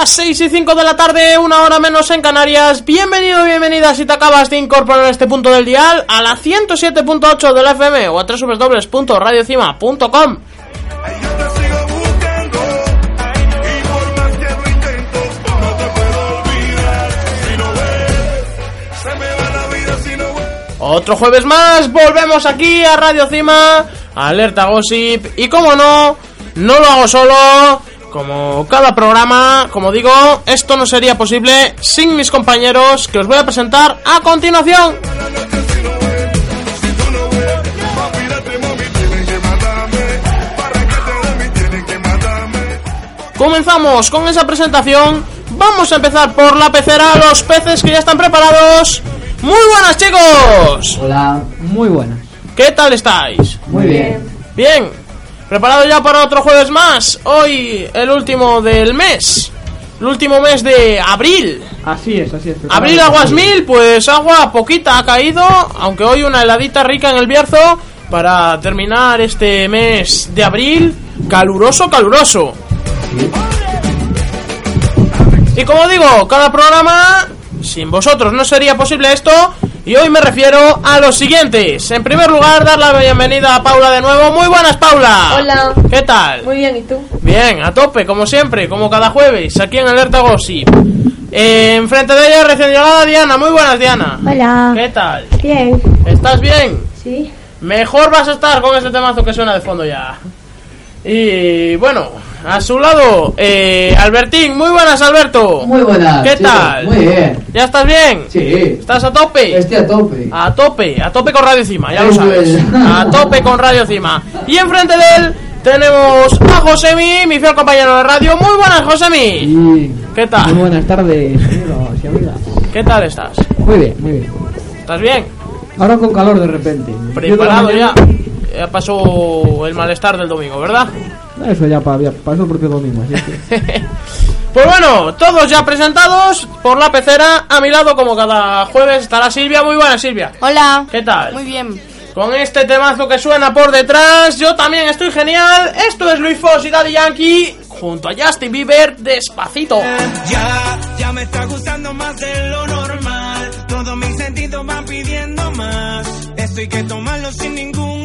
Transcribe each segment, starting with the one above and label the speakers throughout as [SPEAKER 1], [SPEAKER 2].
[SPEAKER 1] las 6 y 5 de la tarde, una hora menos en Canarias. Bienvenido, bienvenida si te acabas de incorporar a este punto del dial a la 107.8 de la FM o a www.radiocima.com. Otro jueves más, volvemos aquí a Radio Cima, Alerta Gossip y como no, no lo hago solo. Como cada programa, como digo, esto no sería posible sin mis compañeros que os voy a presentar a continuación. Comenzamos con esa presentación. Vamos a empezar por la pecera, los peces que ya están preparados. Muy buenas chicos.
[SPEAKER 2] Hola, muy buenas.
[SPEAKER 1] ¿Qué tal estáis?
[SPEAKER 2] Muy bien.
[SPEAKER 1] Bien. ¿Preparado ya para otro jueves más? Hoy el último del mes. El último mes de abril.
[SPEAKER 2] Así es, así es.
[SPEAKER 1] Abril aguas mil, pues agua poquita ha caído, aunque hoy una heladita rica en el Bierzo para terminar este mes de abril caluroso, caluroso. Y como digo, cada programa, sin vosotros no sería posible esto, y hoy me refiero a los siguientes. En primer lugar, dar la bienvenida a Paula de nuevo. Muy buenas, Paula.
[SPEAKER 3] Hola.
[SPEAKER 1] ¿Qué tal?
[SPEAKER 3] Muy bien, ¿y tú?
[SPEAKER 1] Bien, a tope, como siempre, como cada jueves, aquí en Alerta Gossip. Eh, enfrente de ella, recién llegada Diana. Muy buenas, Diana.
[SPEAKER 3] Hola.
[SPEAKER 1] ¿Qué tal?
[SPEAKER 3] Bien.
[SPEAKER 1] ¿Estás bien?
[SPEAKER 3] Sí.
[SPEAKER 1] Mejor vas a estar con ese temazo que suena de fondo ya. Y bueno, a su lado, eh, Albertín. Muy buenas, Alberto.
[SPEAKER 2] Muy buenas.
[SPEAKER 1] ¿Qué
[SPEAKER 2] chicos.
[SPEAKER 1] tal?
[SPEAKER 2] Muy bien.
[SPEAKER 1] ¿Ya estás bien?
[SPEAKER 2] Sí.
[SPEAKER 1] ¿Estás a tope?
[SPEAKER 2] Estoy a tope.
[SPEAKER 1] A tope, a tope con Radio Cima, ya lo sabes.
[SPEAKER 2] es.
[SPEAKER 1] A tope con Radio Cima. Y enfrente de él tenemos a Josemi, mi fiel compañero de radio. Muy buenas, Josemi.
[SPEAKER 2] Y...
[SPEAKER 1] ¿Qué tal?
[SPEAKER 2] Muy buenas tardes, amigos y amigas.
[SPEAKER 1] ¿Qué tal estás?
[SPEAKER 2] Muy bien, muy bien.
[SPEAKER 1] ¿Estás bien?
[SPEAKER 2] Ahora con calor de repente.
[SPEAKER 1] ¿Preparado ya? Ya pasó el malestar del domingo, ¿verdad?
[SPEAKER 2] Eso ya pa- ya pasó el propio domingo, así que...
[SPEAKER 1] Pues bueno, todos ya presentados por la pecera. A mi lado, como cada jueves, estará Silvia. Muy buena, Silvia.
[SPEAKER 3] Hola.
[SPEAKER 1] ¿Qué tal?
[SPEAKER 3] Muy bien.
[SPEAKER 1] Con este temazo que suena por detrás, yo también estoy genial. Esto es Luis Foss y Daddy Yankee junto a Justin Bieber, despacito.
[SPEAKER 4] Ya, ya me está gustando más de lo normal. Todos mis sentidos van pidiendo más. Esto hay que tomarlo sin ningún.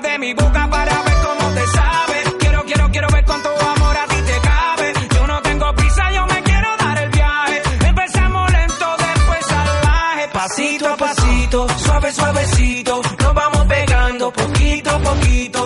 [SPEAKER 4] De mi boca para ver cómo te sabe. Quiero, quiero, quiero ver cuánto amor a ti te cabe. Yo no tengo prisa, yo me quiero dar el viaje. Empezamos lento, después salvaje. Pasito a pasito, suave, suavecito. Nos vamos pegando poquito a poquito.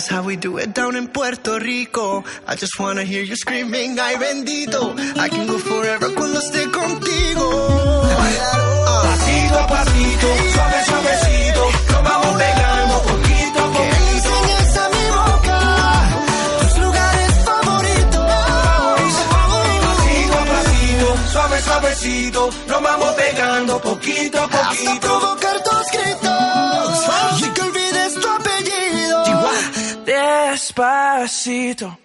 [SPEAKER 4] is how we do it down in Puerto Rico. I just wanna hear you screaming, ay bendito. I can go forever cuando esté contigo.
[SPEAKER 5] Pasito a pasito, suave, suavecito, nos vamos pegando poquito a
[SPEAKER 4] Que
[SPEAKER 5] poquito.
[SPEAKER 4] enseñes a mi boca tus lugares favoritos.
[SPEAKER 5] Pasito a pasito, suave, suavecito, nos vamos pegando poquito a
[SPEAKER 4] Hasta
[SPEAKER 5] poquito.
[SPEAKER 4] provocar tus
[SPEAKER 5] Despacito.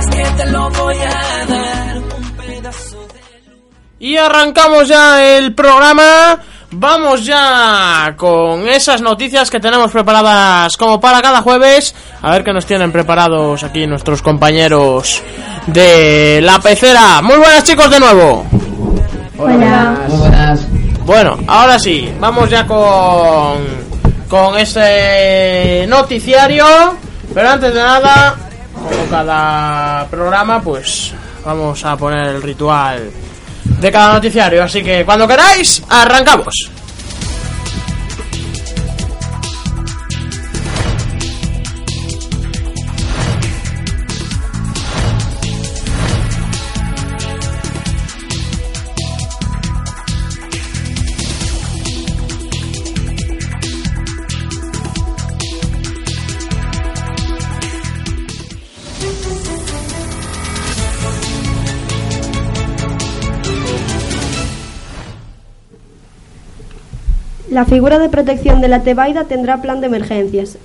[SPEAKER 3] Quieras que te lo voy a dar. Un pedazo de
[SPEAKER 1] Y arrancamos ya el programa. Vamos ya con esas noticias que tenemos preparadas como para cada jueves. A ver qué nos tienen preparados aquí nuestros compañeros de la pecera. Muy buenas chicos de nuevo.
[SPEAKER 2] Hola. Muy buenas.
[SPEAKER 1] Bueno, ahora sí, vamos ya con, con este noticiario. Pero antes de nada, como cada programa, pues vamos a poner el ritual de cada noticiario. Así que cuando queráis, arrancamos.
[SPEAKER 6] La figura de protección de la Tebaida tendrá plan de emergencias.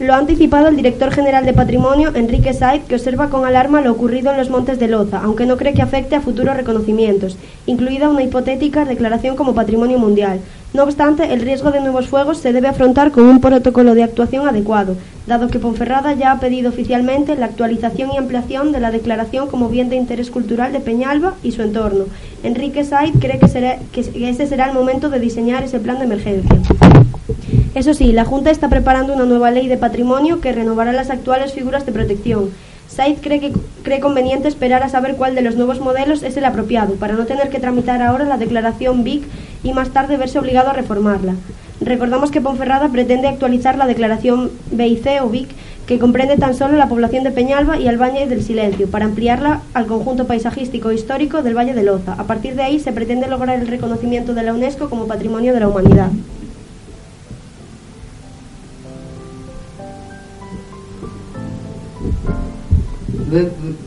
[SPEAKER 6] Lo ha anticipado el director general de Patrimonio, Enrique Said, que observa con alarma lo ocurrido en los montes de Loza, aunque no cree que afecte a futuros reconocimientos, incluida una hipotética declaración como patrimonio mundial. No obstante, el riesgo de nuevos fuegos se debe afrontar con un protocolo de actuación adecuado, dado que Ponferrada ya ha pedido oficialmente la actualización y ampliación de la declaración como bien de interés cultural de Peñalba y su entorno. Enrique Said cree que, será- que ese será el momento de diseñar ese plan de emergencia. Eso sí, la Junta está preparando una nueva ley de patrimonio que renovará las actuales figuras de protección. Said cree, que, cree conveniente esperar a saber cuál de los nuevos modelos es el apropiado, para no tener que tramitar ahora la declaración BIC y más tarde verse obligado a reformarla. Recordamos que Ponferrada pretende actualizar la declaración BIC o BIC, que comprende tan solo la población de Peñalba y Valle del Silencio, para ampliarla al conjunto paisajístico e histórico del Valle de Loza. A partir de ahí se pretende lograr el reconocimiento de la UNESCO como Patrimonio de la Humanidad.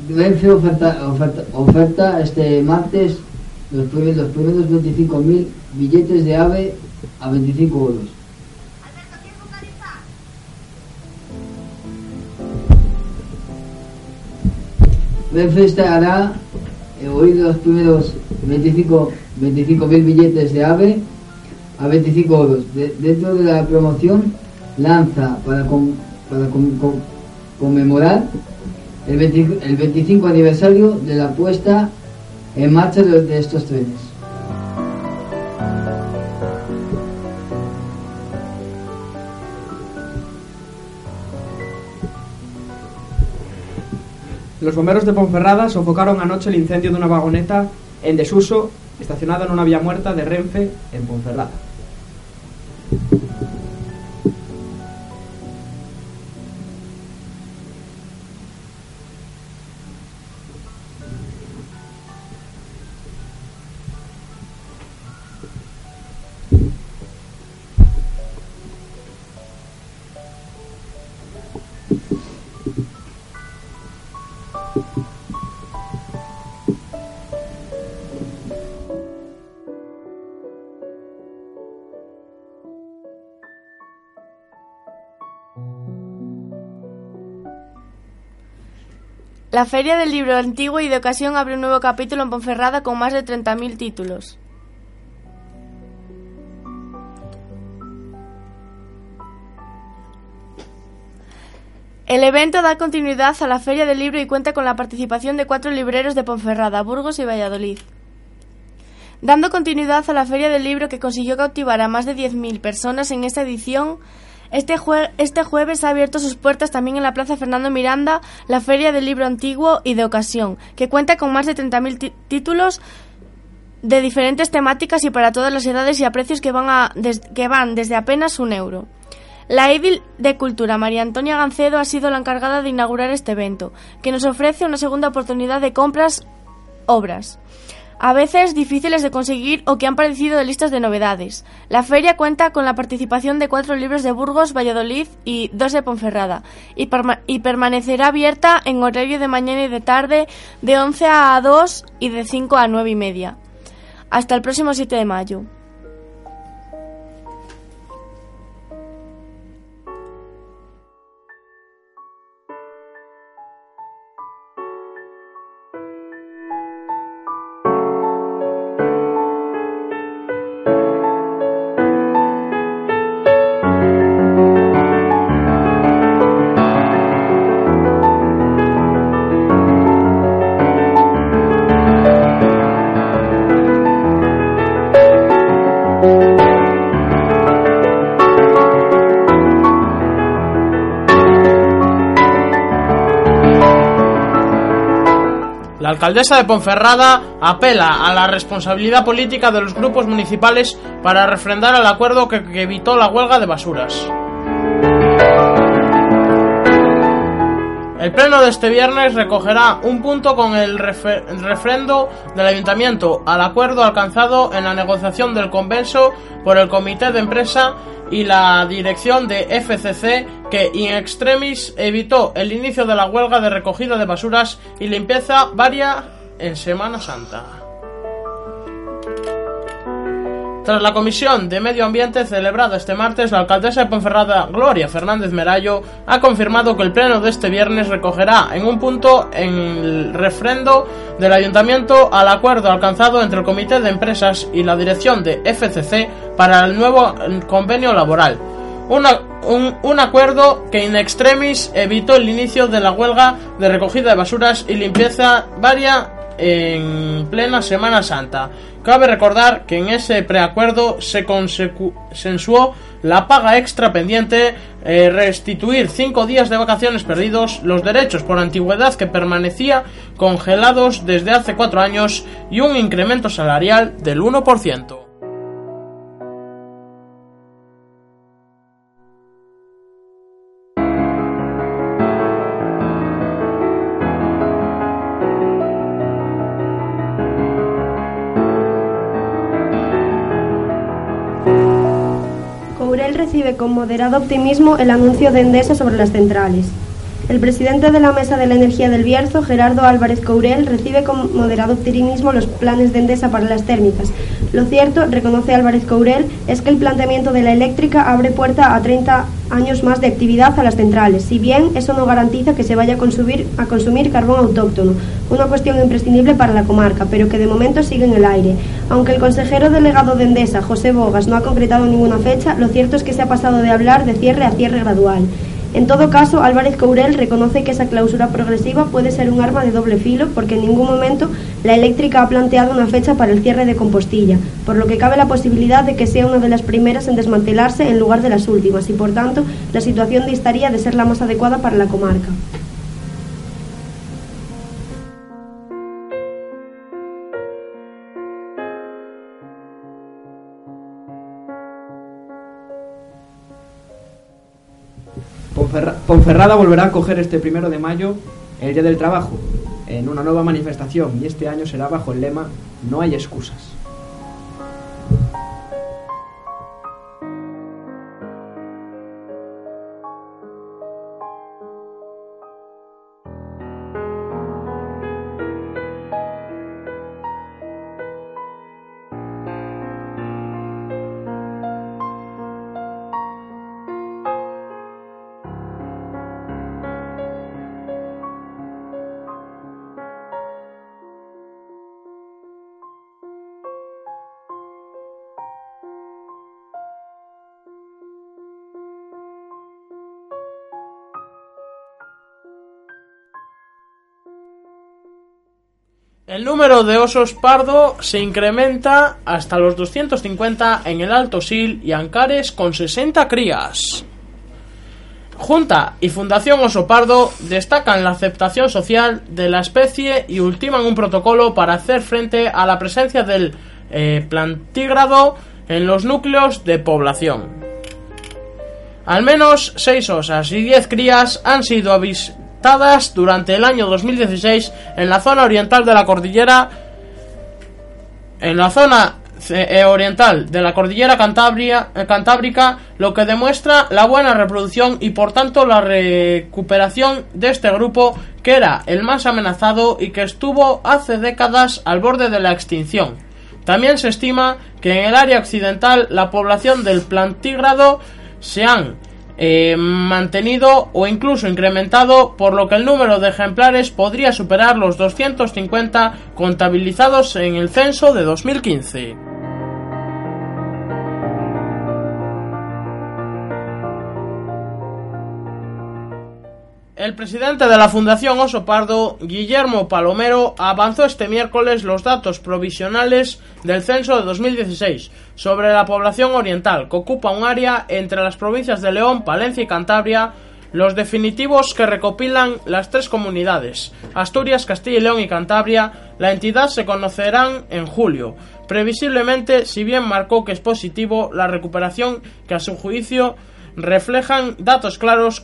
[SPEAKER 7] Renfe oferta, oferta, oferta este martes los, los primeros 25.000 billetes de AVE a 25 euros. Renfe eh, hoy los primeros 25 25.000 billetes de AVE a 25 euros. De- dentro de la promoción lanza para, con- para con- con- conmemorar el, 20 el 25 aniversario de la puesta en marcha de, de estos trenes.
[SPEAKER 2] Los bomberos de Ponferrada sofocaron anoche el incendio de una vagoneta en desuso estacionada en una vía muerta de Renfe en Ponferrada.
[SPEAKER 8] La Feria del Libro Antiguo y de Ocasión abre un nuevo capítulo en Ponferrada con más de 30.000 títulos. El evento da continuidad a la Feria del Libro y cuenta con la participación de cuatro libreros de Ponferrada, Burgos y Valladolid. Dando continuidad a la Feria del Libro que consiguió cautivar a más de 10.000 personas en esta edición, este, jue- este jueves ha abierto sus puertas también en la Plaza Fernando Miranda la Feria del Libro Antiguo y de Ocasión, que cuenta con más de 30.000 tí- títulos de diferentes temáticas y para todas las edades y a precios que van, a- que van desde apenas un euro. La Edil de Cultura, María Antonia Gancedo, ha sido la encargada de inaugurar este evento, que nos ofrece una segunda oportunidad de compras obras, a veces difíciles de conseguir o que han parecido de listas de novedades. La feria cuenta con la participación de cuatro libros de Burgos, Valladolid y dos de Ponferrada, y, y permanecerá abierta en horario de mañana y de tarde de 11 a 2 y de 5 a 9 y media, hasta el próximo 7 de mayo.
[SPEAKER 1] Alcaldesa de Ponferrada apela a la responsabilidad política de los grupos municipales para refrendar el acuerdo que, evitó la huelga de basuras. El pleno de este viernes recogerá un punto con el refrendo del ayuntamiento al acuerdo alcanzado en la negociación del convenso por el comité de empresa y la dirección de FCC que in extremis evitó el inicio de la huelga de recogida de basuras y limpieza varia en Semana Santa. Tras la comisión de medio ambiente celebrada este martes, la alcaldesa de Ponferrada, Gloria Fernández Merayo, ha confirmado que el pleno de este viernes recogerá en un punto el refrendo del ayuntamiento al acuerdo alcanzado entre el comité de empresas y la dirección de FCC para el nuevo convenio laboral. Un, acuerdo que in extremis evitó el inicio de la huelga de recogida de basuras y limpieza varia en plena Semana Santa. Cabe recordar que en ese preacuerdo se consecu- sensuó la paga extra pendiente, eh, restituir cinco días de vacaciones perdidos, los derechos por antigüedad que permanecía congelados desde hace cuatro años y un incremento salarial del 1%.
[SPEAKER 6] Con moderado optimismo el anuncio de Endesa sobre las centrales. El presidente de la Mesa de la Energía del Bierzo, Gerardo Álvarez Courel, recibe con moderado optimismo los planes de Endesa para las térmicas. Lo cierto, reconoce Álvarez Courel, es que el planteamiento de la eléctrica abre puerta a 30 años más de actividad a las centrales, si bien eso no garantiza que se vaya a consumir, a consumir carbón autóctono, una cuestión imprescindible para la comarca, pero que de momento sigue en el aire. Aunque el consejero delegado de Endesa, José Bogas, no ha concretado ninguna fecha, lo cierto es que se ha pasado de hablar de cierre a cierre gradual. En todo caso, Álvarez Courel reconoce que esa clausura progresiva puede ser un arma de doble filo porque en ningún momento la eléctrica ha planteado una fecha para el cierre de Compostilla, por lo que cabe la posibilidad de que sea una de las primeras en desmantelarse en lugar de las últimas y por tanto la situación distaría de ser la más adecuada para la comarca.
[SPEAKER 2] Ponferrada volverá a coger este primero de mayo el Día del Trabajo en una nueva manifestación y este año será bajo el lema No hay excusas.
[SPEAKER 1] Número de osos pardo se incrementa hasta los 250 en el Alto Sil y Ancares con 60 crías. Junta y Fundación Oso Pardo destacan la aceptación social de la especie y ultiman un protocolo para hacer frente a la presencia del eh, plantígrado en los núcleos de población. Al menos 6 osas y 10 crías han sido durante el año 2016 en la zona oriental de la cordillera en la zona eh, oriental de la cordillera Cantabria- eh, cantábrica, lo que demuestra la buena reproducción y por tanto la recuperación de este grupo que era el más amenazado y que estuvo hace décadas al borde de la extinción. También se estima que en el área occidental la población del plantígrado se han eh, mantenido o incluso incrementado, por lo que el número de ejemplares podría superar los 250 contabilizados en el censo de 2015. El presidente de la Fundación Oso Pardo, Guillermo Palomero, avanzó este miércoles los datos provisionales del censo de 2016 sobre la población oriental, que ocupa un área entre las provincias de León, Palencia y Cantabria, los definitivos que recopilan las tres comunidades, Asturias, Castilla y León y Cantabria, la entidad se conocerán en julio. Previsiblemente, si bien marcó que es positivo, la recuperación que a su juicio reflejan datos claros,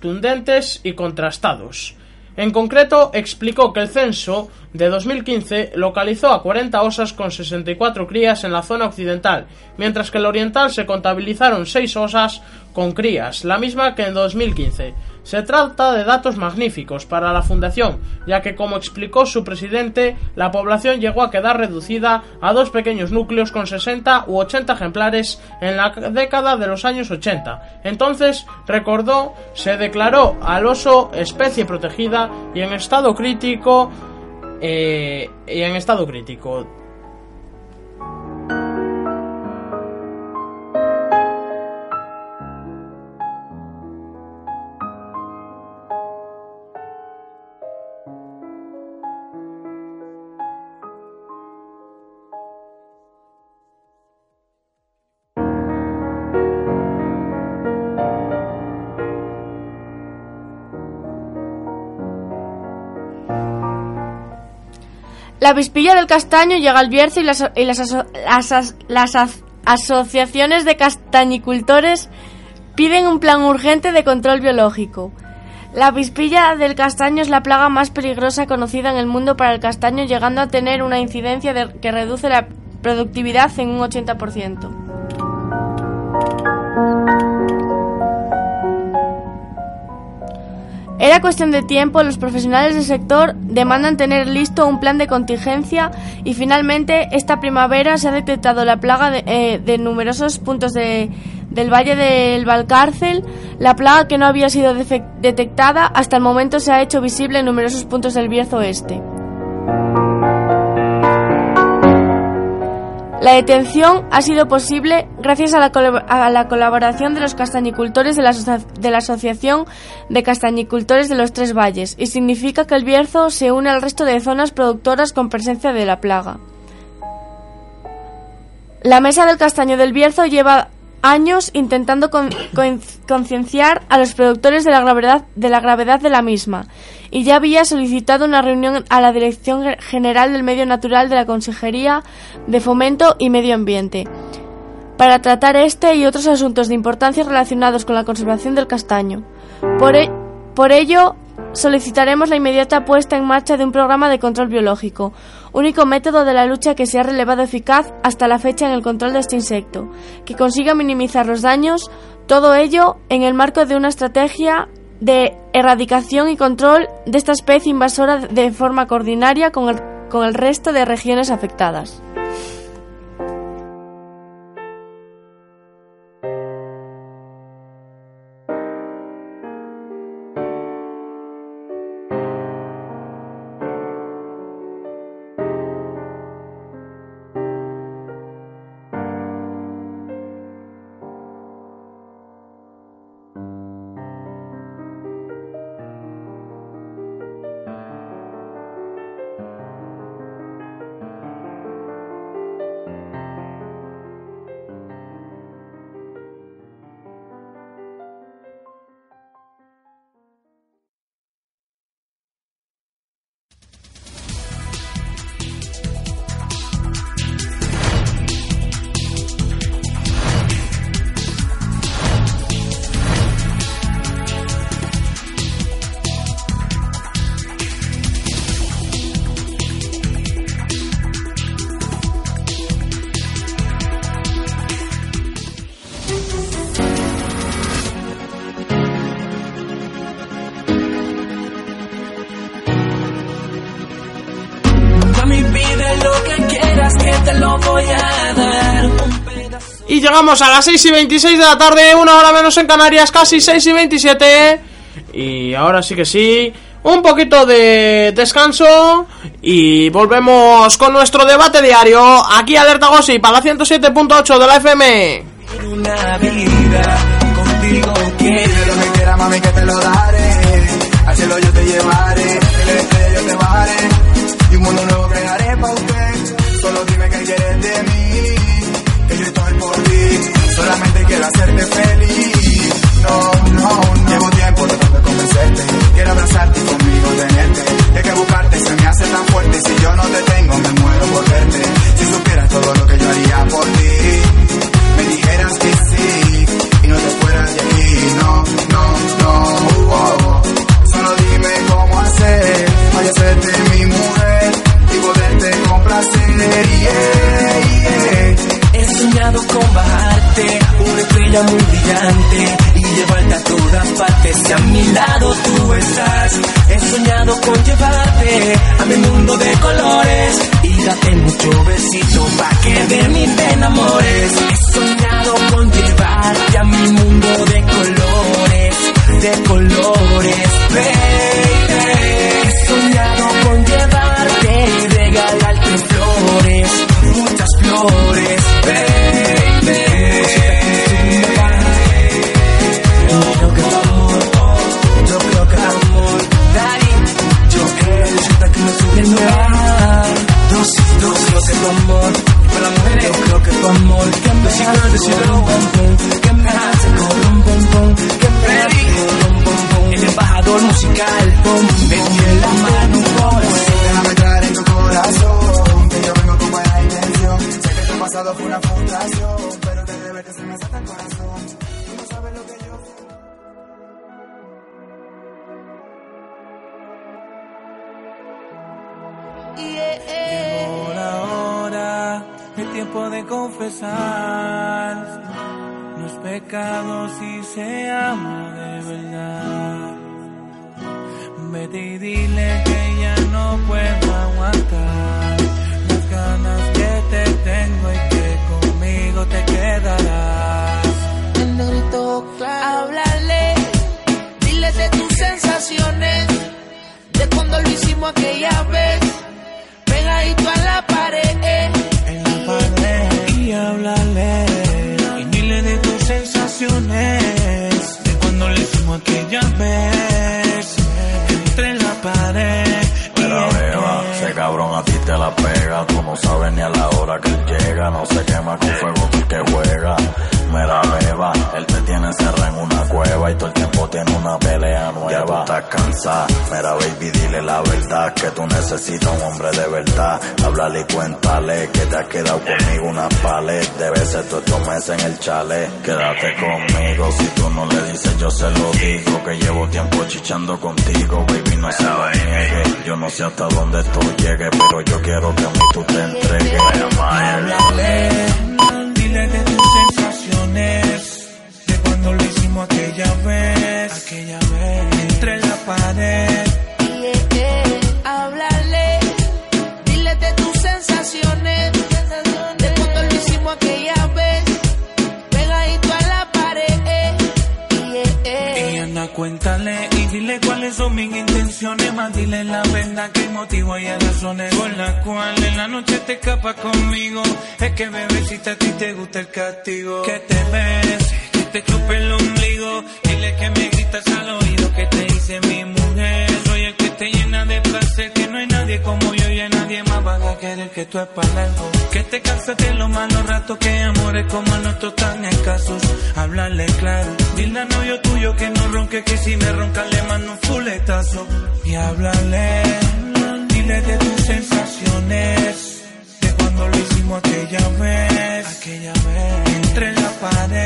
[SPEAKER 1] contundentes y contrastados. En concreto, explicó que el censo de 2015 localizó a 40 osas con 64 crías en la zona occidental, mientras que en la oriental se contabilizaron 6 osas con crías, la misma que en 2015. Se trata de datos magníficos para la Fundación, ya que, como explicó su presidente, la población llegó a quedar reducida a dos pequeños núcleos con 60 u 80 ejemplares en la década de los años 80. Entonces, recordó, se declaró al oso especie protegida y en estado crítico eh, y en estado crítico.
[SPEAKER 8] La avispilla del castaño llega al Bierzo y las, asociaciones de castañicultores piden un plan urgente de control biológico. La avispilla del castaño es la plaga más peligrosa conocida en el mundo para el castaño, llegando a tener una incidencia de- que reduce la productividad en un 80%. Era cuestión de tiempo, los profesionales del sector demandan tener listo un plan de contingencia y finalmente esta primavera se ha detectado la plaga de, eh, numerosos puntos de- del Valle del Valcárcel. La plaga que no había sido detectada hasta el momento se ha hecho visible en numerosos puntos del Bierzo Este. La detención ha sido posible gracias a la, colaboración de los castañicultores de la, de la Asociación de Castañicultores de los Tres Valles y significa que el Bierzo se une al resto de zonas productoras con presencia de la plaga. La Mesa del Castaño del Bierzo lleva años intentando con- con- concienciar a los productores de la, gravedad, de la gravedad de la misma y ya había solicitado una reunión a la Dirección General del Medio Natural de la Consejería de Fomento y Medio Ambiente para tratar este y otros asuntos de importancia relacionados con la conservación del castaño. Por, e- por ello, solicitaremos la inmediata puesta en marcha de un programa de control biológico, único método de la lucha que se ha relevado eficaz hasta la fecha en el control de este insecto, que consiga minimizar los daños, todo ello en el marco de una estrategia de erradicación y control de esta especie invasora de forma coordinaria con el, con el resto de regiones afectadas.
[SPEAKER 1] Llegamos a las 6 y 26 de la tarde, una hora menos en Canarias, casi 6 y 27. Y ahora sí que sí, un poquito de descanso y volvemos con nuestro debate diario aquí Alerta Gossip a la 107.8 de la FM.
[SPEAKER 3] una vida contigo quiero.
[SPEAKER 4] que quieras, mami, que te lo daré. Al cielo yo te llevaré,
[SPEAKER 3] Tú
[SPEAKER 4] no sabes
[SPEAKER 9] ni a la hora que llega. No se quema con fuego tú que juega. Mira, beba, él te tiene encerrado en una cueva y todo el tiempo tiene una pelea nueva. Ya tú estás cansada. Mira, baby, dile la verdad que tú necesitas un hombre de verdad. Háblale y cuéntale que te has quedado conmigo una palet. Debe ser todos estos meses en el chalet. Quédate conmigo. Si tú no le dices, yo se lo digo. Que llevo tiempo chichando contigo, baby, no se lo niegue. Yo no sé hasta dónde esto llegue, pero yo quiero que a mí tú te entregues.
[SPEAKER 10] Háblale, dile sensaciones de cuando lo hicimos aquella vez. Aquella vez. Entre la pared.
[SPEAKER 11] Háblale, dile de tus sensaciones, de cuando lo hicimos aquella vez, pegadito a la pared.
[SPEAKER 10] Y anda, cuéntale dile cuáles son mis intenciones. Más dile la verdad que motivo y razones por las cuales en la noche te escapas conmigo. Es que bebecita a ti te gusta el castigo. Que te ves, que te chupe el ombligo. Dile que me gritas al oído que te hice mi mujer. Te llena de placer. Que no hay nadie como yo y a nadie más vas a querer que tú es para largo. Que te cansas de los malos ratos. Que amores como el nuestro tan escasos. Háblale claro. Dile al novio tuyo que no ronque. Que si me ronca le mando un fuletazo. Y háblale. Dile de tus sensaciones. De cuando lo hicimos aquella vez. Aquella vez. Entre la pared.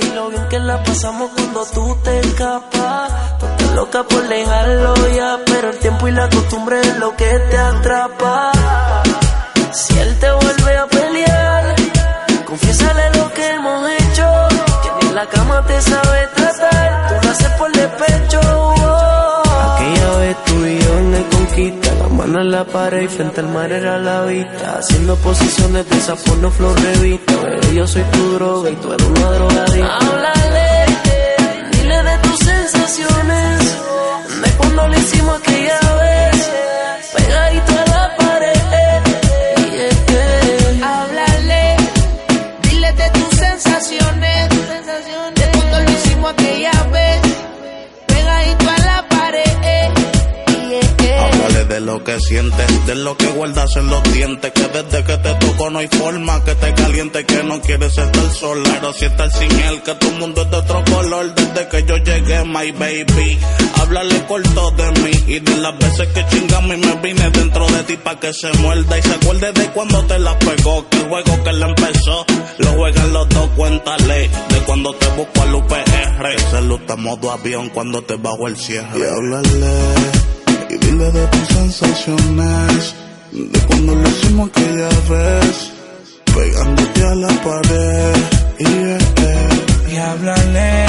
[SPEAKER 3] Y lo bien que la pasamos cuando tú te escapas. Tú estás loca por dejarlo ya, pero el tiempo y la costumbre es lo que te atrapa. Si él te vuelve a pelear, confiésale lo que hemos hecho. Que ni en la cama te sabe tratar, tú lo haces por despecho. Tú y yo en el conquista, la mano en la pared y frente al mar era la vista. Haciendo posiciones de esa porno flor revista. Bebé, yo soy tu droga y tú eres una drogadicta. Háblale, dile de tus sensaciones, de cuando lo hicimos aquella.
[SPEAKER 11] De lo
[SPEAKER 12] que sientes, de lo que guardas en los dientes. Que desde que te toco no hay forma que te caliente, que no quieres estar sola. O si estar sin él, que tu mundo es de otro color. Desde que yo llegué, my baby. Háblale corto de mí y de las veces que chingamos y me vine dentro de ti pa' que se muerda. Y se acuerde de cuando te la pegó, que el juego que le empezó. Lo juegan los dos, cuéntale. De cuando te busco al UPR. Se luta modo avión cuando te bajo el cierre. Y háblale y dile de tus sensaciones, de cuando lo hicimos aquella vez, pegándote a la pared. Yeah.
[SPEAKER 10] Y háblale,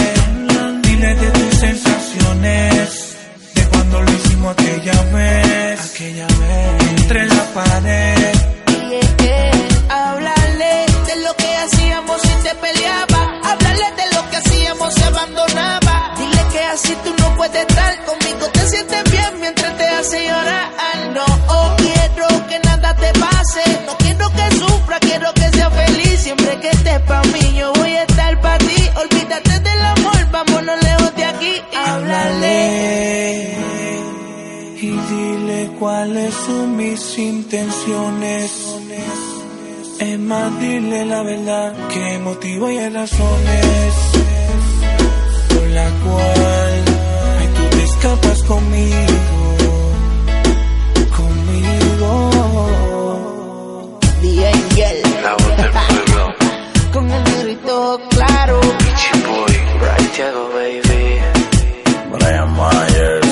[SPEAKER 10] dile de tus sensaciones, de cuando lo hicimos aquella vez, aquella vez, entre la pared.
[SPEAKER 11] Háblale de lo que hacíamos si te peleaba. Háblale de lo que hacíamos si abandonaba. Dile que así tú no puedes estar estés pa' mí, yo voy a estar pa' ti. Olvídate del amor, vámonos lejos de aquí. Háblale.
[SPEAKER 10] Y dile cuáles son mis intenciones. Es más, dile la verdad, qué motivo y razones por la cual ay, tú te escapas conmigo, conmigo.
[SPEAKER 11] The Angel. Con el negrito claro.
[SPEAKER 3] Thiago, baby.
[SPEAKER 9] Brian Myers.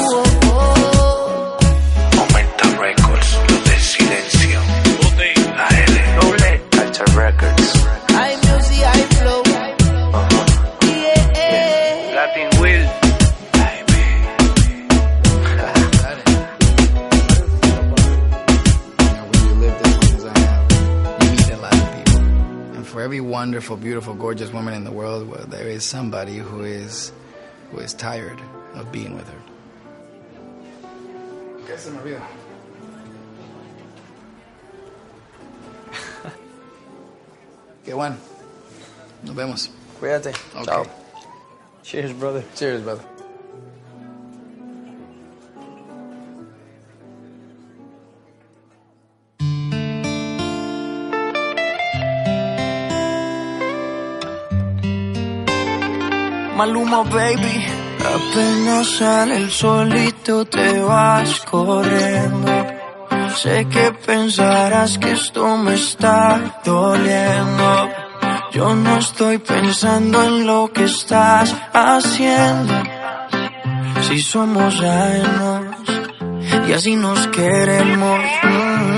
[SPEAKER 13] Every wonderful, beautiful, gorgeous woman in the world, well, there is somebody who is who is tired of being with her. ¿Qué se me olvida? Qué bueno. Nos vemos.
[SPEAKER 3] Cuídate.
[SPEAKER 13] Okay.
[SPEAKER 3] Chao. Cheers, brother.
[SPEAKER 13] Cheers, brother.
[SPEAKER 3] Maluma, baby. Apenas sale el solito te vas corriendo. Sé que pensarás que esto me está doliendo. Yo no estoy pensando en lo que estás haciendo. Si somos ajenos y así nos queremos.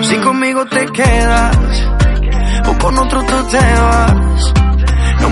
[SPEAKER 3] Si conmigo te quedas o con otro tú te vas.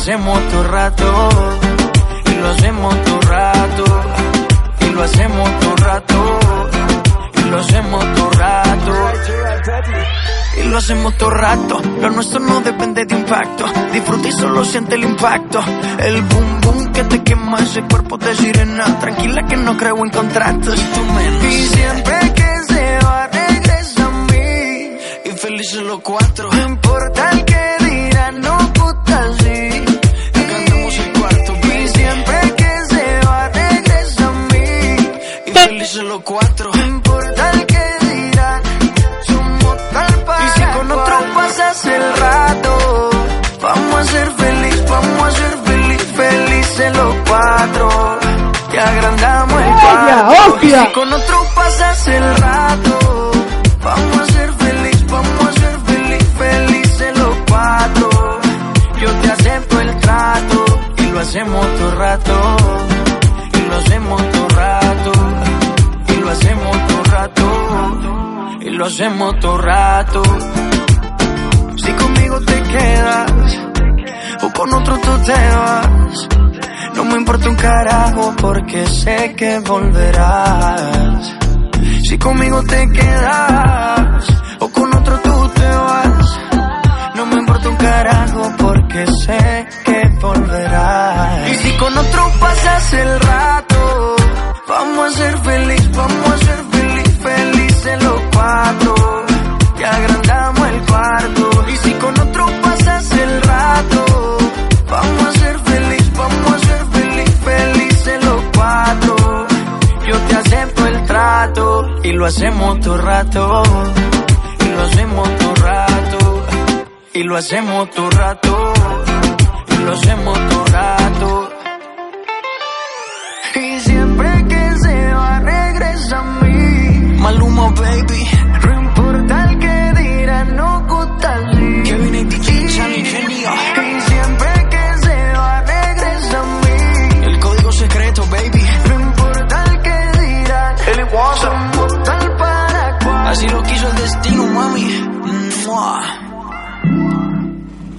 [SPEAKER 3] hacemos todo rato. Y lo hacemos todo rato. Y lo hacemos todo rato. Y lo hacemos todo rato. Y lo hacemos todo rato. Lo nuestro no depende de impacto. Disfruta y solo siente el impacto. El boom boom que te quema ese cuerpo de sirena. Tranquila que no creo en contratos. Y siempre que se va, regresa a mí. Y felices los cuatro. No importa el con otro pasas el rato, vamos a ser feliz, vamos a ser feliz, felices los cuatro. Yo te acepto el trato y lo hacemos todo rato, y lo hacemos todo rato, y lo hacemos todo rato, y lo hacemos todo rato. Si conmigo te quedas o con otro tú te vas. No me importa un carajo porque sé que volverás. Si conmigo te quedas o con otro tú te vas. No me importa un carajo porque sé que volverás. Y si con otro pasas el rato, vamos a ser feliz, vamos a ser feliz, felices los cuatro. Y lo hacemos todo rato. Y lo hacemos todo rato. Y lo hacemos todo rato. Y lo hacemos todo rato. Y siempre que se va regresa a mí. Maluma baby. Mami.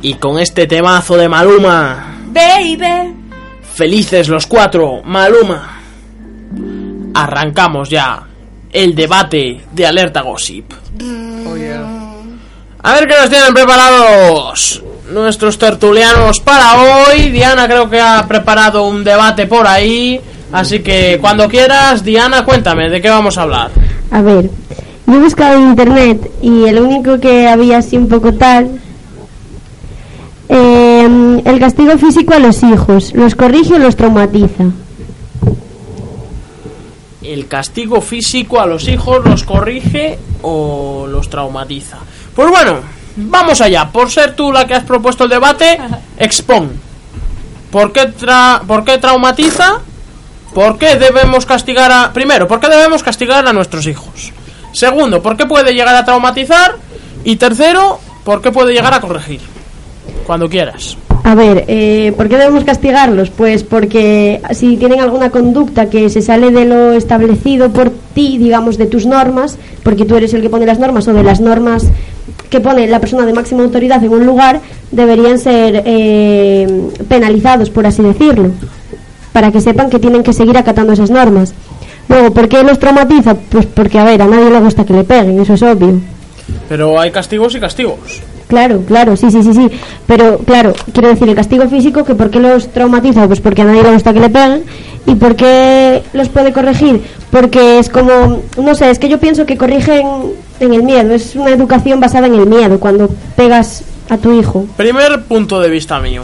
[SPEAKER 1] Y con este temazo de Maluma,
[SPEAKER 8] Baby.
[SPEAKER 1] felices los cuatro, Maluma. Arrancamos ya el debate de Alerta Gossip. A ver qué nos tienen preparados nuestros tertulianos para hoy. Diana creo que ha preparado un debate por ahí. Así que cuando quieras, Diana, cuéntame de qué vamos a hablar.
[SPEAKER 6] A ver, yo he buscado en internet y el único que había así un poco tal. eh, el castigo físico a los hijos, ¿los corrige o los traumatiza?
[SPEAKER 1] ¿El castigo físico a los hijos los corrige o los traumatiza? Pues bueno, vamos allá. Por ser tú la que has propuesto el debate, expon. ¿Por qué, tra- ¿Por qué traumatiza? ¿Por qué debemos castigar a... Primero, ¿por qué debemos castigar a nuestros hijos? Segundo, ¿por qué puede llegar a traumatizar? Y tercero, ¿por qué puede llegar a corregir? Cuando quieras.
[SPEAKER 6] A ver, eh, ¿por qué debemos castigarlos? Pues porque si tienen alguna conducta que se sale de lo establecido por ti, digamos, de tus normas, porque tú eres el que pone las normas o de las normas que pone la persona de máxima autoridad en un lugar, deberían ser eh, penalizados, por así decirlo, para que sepan que tienen que seguir acatando esas normas. Luego, ¿por qué los traumatiza? Pues porque, a ver, a nadie le gusta que le peguen, eso es obvio.
[SPEAKER 1] Pero hay castigos y castigos.
[SPEAKER 6] Claro, claro, sí, sí, sí, sí. Pero, claro, quiero decir, el castigo físico, que ¿por qué los traumatiza? Pues porque a nadie le gusta que le peguen. ¿Y por qué los puede corregir? Porque es como, no sé, es que yo pienso que corrigen en el miedo. Es una educación basada en el miedo, cuando pegas a tu hijo.
[SPEAKER 1] Primer punto de vista mío.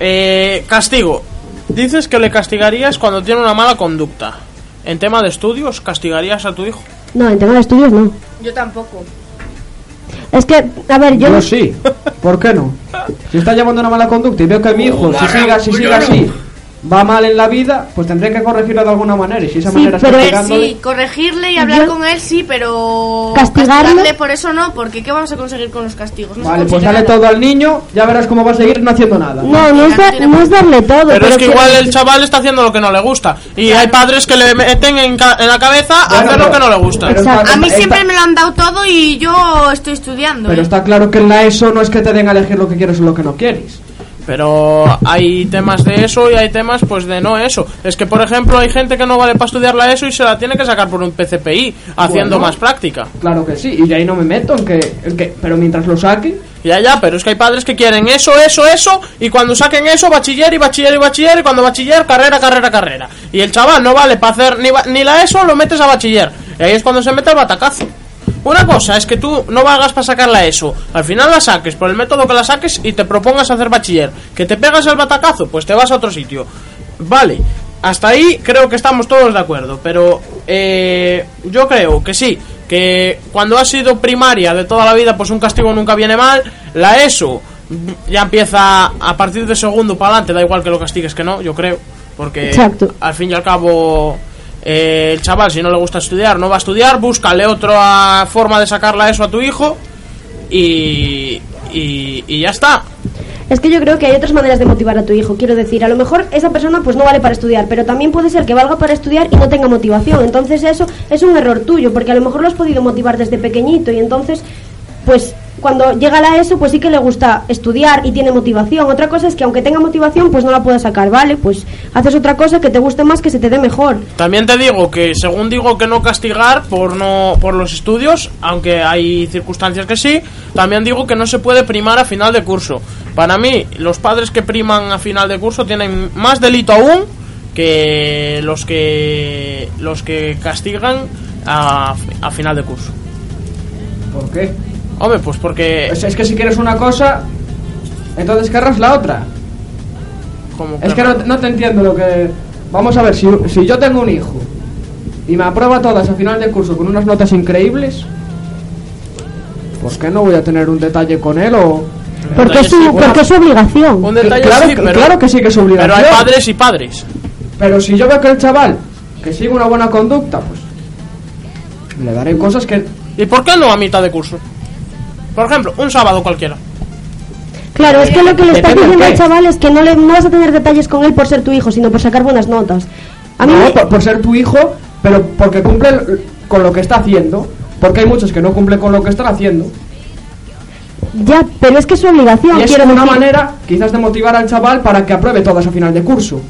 [SPEAKER 1] Eh, castigo. Dices que le castigarías cuando tiene una mala conducta. En tema de estudios, ¿castigarías a tu hijo?
[SPEAKER 6] No, en tema de estudios no.
[SPEAKER 8] Yo tampoco.
[SPEAKER 6] Es que, a ver, yo...
[SPEAKER 2] Yo
[SPEAKER 6] no-
[SPEAKER 2] sí. ¿Por qué no? Si está llevando una mala conducta y veo que mi hijo, si siga, si sigue así, va mal en la vida, pues tendré que corregirlo de alguna manera. Y si esa
[SPEAKER 6] Sí,
[SPEAKER 2] manera es
[SPEAKER 6] pero-
[SPEAKER 2] castigándole-
[SPEAKER 8] Sí, corregirle y hablar
[SPEAKER 6] Yo-
[SPEAKER 8] con él sí, pero
[SPEAKER 6] ¿Castigarlo?
[SPEAKER 8] castigarle por eso no, porque ¿qué vamos a conseguir con los castigos? No
[SPEAKER 2] Vale, pues dale
[SPEAKER 8] nada.
[SPEAKER 2] todo al niño, ya verás cómo va a seguir no haciendo nada.
[SPEAKER 6] No, no es, da- no es darle todo.
[SPEAKER 1] Pero es que
[SPEAKER 6] quiero
[SPEAKER 1] igual el chaval está haciendo lo que no le gusta. Y hay padres que le meten en, ca- en la cabeza
[SPEAKER 2] Bueno,
[SPEAKER 1] hacer lo
[SPEAKER 2] pero-
[SPEAKER 1] que no le gusta.
[SPEAKER 2] pero
[SPEAKER 6] Exacto.
[SPEAKER 8] A mí
[SPEAKER 2] Está-
[SPEAKER 8] siempre me lo han dado todo y yo estoy estudiando.
[SPEAKER 2] Pero
[SPEAKER 8] ¿eh?
[SPEAKER 2] está claro que en la ESO no es que te den a elegir lo que quieres o lo que no quieres.
[SPEAKER 1] Pero hay temas de eso y hay temas pues de no eso. Es que por ejemplo hay gente que no vale para estudiar la ESO y se la tiene que sacar por un PCPI haciendo
[SPEAKER 2] Bueno.
[SPEAKER 1] más práctica.
[SPEAKER 2] Claro que sí, y de ahí no me meto en que, en que pero mientras lo saque,
[SPEAKER 1] Ya, ya, pero es que hay padres que quieren eso, eso, eso, y cuando saquen eso, bachiller y bachiller y bachiller, y cuando bachiller, carrera, carrera, carrera. Y el chaval no vale para hacer ni, ni la ESO, lo metes a bachiller. Y ahí es cuando se mete el batacazo. Una cosa es que tú no valgas para sacar la ESO, al final la saques por el método que la saques y te propongas hacer bachiller. Que te pegas el batacazo, pues te vas a otro sitio. Vale, hasta ahí creo que estamos todos de acuerdo, pero eh, yo creo que sí, que cuando has sido primaria de toda la vida, pues un castigo nunca viene mal. La ESO ya empieza a partir de segundo para adelante, da igual que lo castigues que no, yo creo, porque
[SPEAKER 6] Exacto.
[SPEAKER 1] al fin y al cabo Eh, el chaval, si no le gusta estudiar, no va a estudiar, búscale otra forma de sacarla eso a tu hijo y, y, y ya está.
[SPEAKER 6] Es que yo creo que hay otras maneras de motivar a tu hijo. Quiero decir, a lo mejor esa persona pues no vale para estudiar, pero también puede ser que valga para estudiar y no tenga motivación. Entonces eso es un error tuyo, porque a lo mejor lo has podido motivar desde pequeñito y entonces, pues cuando llega a la ESO, pues sí que le gusta estudiar y tiene motivación. Otra cosa es que aunque tenga motivación, pues no la pueda sacar, ¿vale? Pues haces otra cosa que te guste más, que se te dé mejor.
[SPEAKER 1] También te digo que según digo que no castigar por no por los estudios, aunque hay circunstancias que sí, también digo que no se puede primar a final de curso. Para mí, los padres que priman a final de curso tienen más delito aún que los que los que castigan a, a final de curso.
[SPEAKER 2] ¿Por qué?
[SPEAKER 1] Hombre, pues porque
[SPEAKER 2] Es, es que si quieres una cosa, entonces querrás la otra. Es que no, no te entiendo lo que... Vamos a ver, si, si yo tengo un hijo y me aprueba todas a final de curso con unas notas increíbles, ¿por qué no voy a tener un detalle con él o...?
[SPEAKER 6] Porque es, su, porque es su obligación.
[SPEAKER 1] un detalle
[SPEAKER 2] claro,
[SPEAKER 1] sí,
[SPEAKER 2] que-
[SPEAKER 1] pero,
[SPEAKER 2] claro que sí que es obligación.
[SPEAKER 1] pero hay padres y padres.
[SPEAKER 2] Pero si yo veo que el chaval que sigue una buena conducta, pues le daré cosas que...
[SPEAKER 1] ¿Y por qué no a mitad de curso? Por ejemplo, un sábado cualquiera.
[SPEAKER 6] Claro, es que lo que le estás diciendo al chaval es que no, le, no vas a tener detalles con él por ser tu hijo, sino por sacar buenas notas. A mí
[SPEAKER 2] no,
[SPEAKER 6] me-
[SPEAKER 2] por, por ser tu hijo, pero porque cumple con lo que está haciendo. Porque hay muchos que no cumplen con lo que están haciendo.
[SPEAKER 6] Ya, pero es que es su obligación.
[SPEAKER 2] y es
[SPEAKER 6] quiero
[SPEAKER 2] una
[SPEAKER 6] decir.
[SPEAKER 2] manera, quizás, de motivar al chaval para que apruebe todas a final de curso.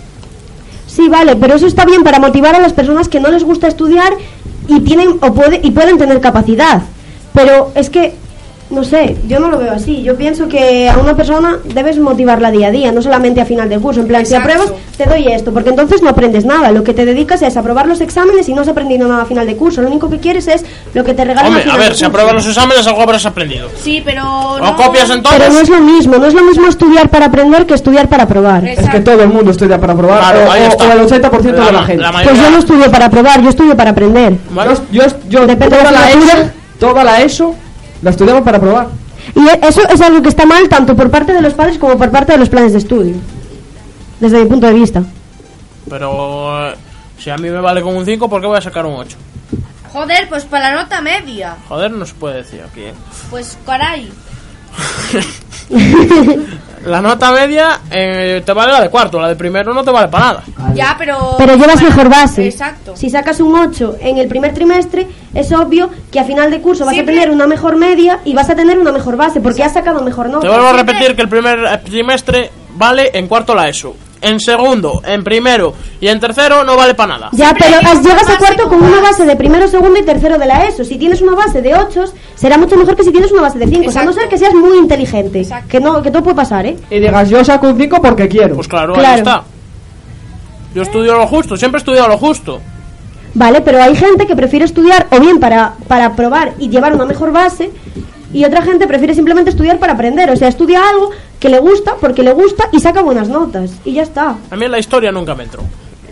[SPEAKER 6] Sí, vale, pero eso está bien para motivar a las personas que no les gusta estudiar y tienen o puede, y pueden tener capacidad. Pero es que no sé, yo no lo veo así. Yo pienso que a una persona debes motivarla día a día, no solamente a final de curso. En plan,
[SPEAKER 8] Exacto.
[SPEAKER 6] si apruebas, te doy esto, porque entonces no aprendes nada. Lo que te dedicas es a aprobar los exámenes y no has aprendido nada a final de curso. Lo único que quieres es lo que te
[SPEAKER 1] Hombre,
[SPEAKER 6] a final
[SPEAKER 1] a ver,
[SPEAKER 6] de
[SPEAKER 1] si apruebas los exámenes algo habrás aprendido.
[SPEAKER 8] Sí, pero.
[SPEAKER 1] ¿O
[SPEAKER 8] no-
[SPEAKER 1] copias entonces?
[SPEAKER 6] Pero no es lo mismo, no es lo mismo estudiar para aprender que estudiar para aprobar.
[SPEAKER 2] Es que todo el mundo estudia para aprobar,
[SPEAKER 1] Claro,
[SPEAKER 2] o, el 80% de
[SPEAKER 1] La
[SPEAKER 2] gente.
[SPEAKER 1] la
[SPEAKER 6] Pues yo no estudio para aprobar, yo estudio para aprender.
[SPEAKER 1] ¿Vale?
[SPEAKER 2] Yo, yo
[SPEAKER 6] Depende de
[SPEAKER 2] toda
[SPEAKER 6] la
[SPEAKER 2] la
[SPEAKER 6] asignatura.
[SPEAKER 2] ESO, toda la ESO la estudiamos para aprobar.
[SPEAKER 6] Y e- eso es algo que está mal tanto por parte de los padres como por parte de los planes de estudio. Desde mi punto de vista.
[SPEAKER 1] Pero eh, si a mí me vale con un 5, ¿por qué voy a sacar un 8?
[SPEAKER 8] Joder, pues para la nota media.
[SPEAKER 1] Joder, no se puede decir aquí. ¿eh?
[SPEAKER 8] Pues caray.
[SPEAKER 1] La nota media eh, te vale la de cuarto, la de primero no te vale para nada.
[SPEAKER 8] Ya, pero.
[SPEAKER 6] Pero llevas mejor base.
[SPEAKER 8] Exacto.
[SPEAKER 6] Si sacas un 8 en el primer trimestre, es obvio que a final de curso vas
[SPEAKER 8] Siempre-
[SPEAKER 6] a tener una mejor media y vas a tener una mejor base porque has sacado mejor nota.
[SPEAKER 1] Te vuelvo a repetir que el primer eh, trimestre vale en cuarto la ESO. En segundo, en primero y en tercero no vale para nada.
[SPEAKER 6] Ya, pero llegas a cuarto con una base de primero, segundo y tercero de la ESO. Si tienes una base de 8, será mucho mejor que si tienes una base de 5. O sea, a no ser que seas muy inteligente.
[SPEAKER 8] Exacto.
[SPEAKER 6] Que no que todo puede pasar, ¿eh?
[SPEAKER 2] Y digas, yo saco un 5 porque quiero.
[SPEAKER 1] Pues claro,
[SPEAKER 6] Claro.
[SPEAKER 1] ahí está. Yo estudio lo justo, siempre he estudiado lo justo.
[SPEAKER 6] Vale, pero hay gente que prefiere estudiar o bien para, para probar y llevar una mejor base y otra gente prefiere simplemente estudiar para aprender. O sea, estudia algo que le gusta porque le gusta y saca buenas notas. Y ya está.
[SPEAKER 1] A mí la historia nunca me entró.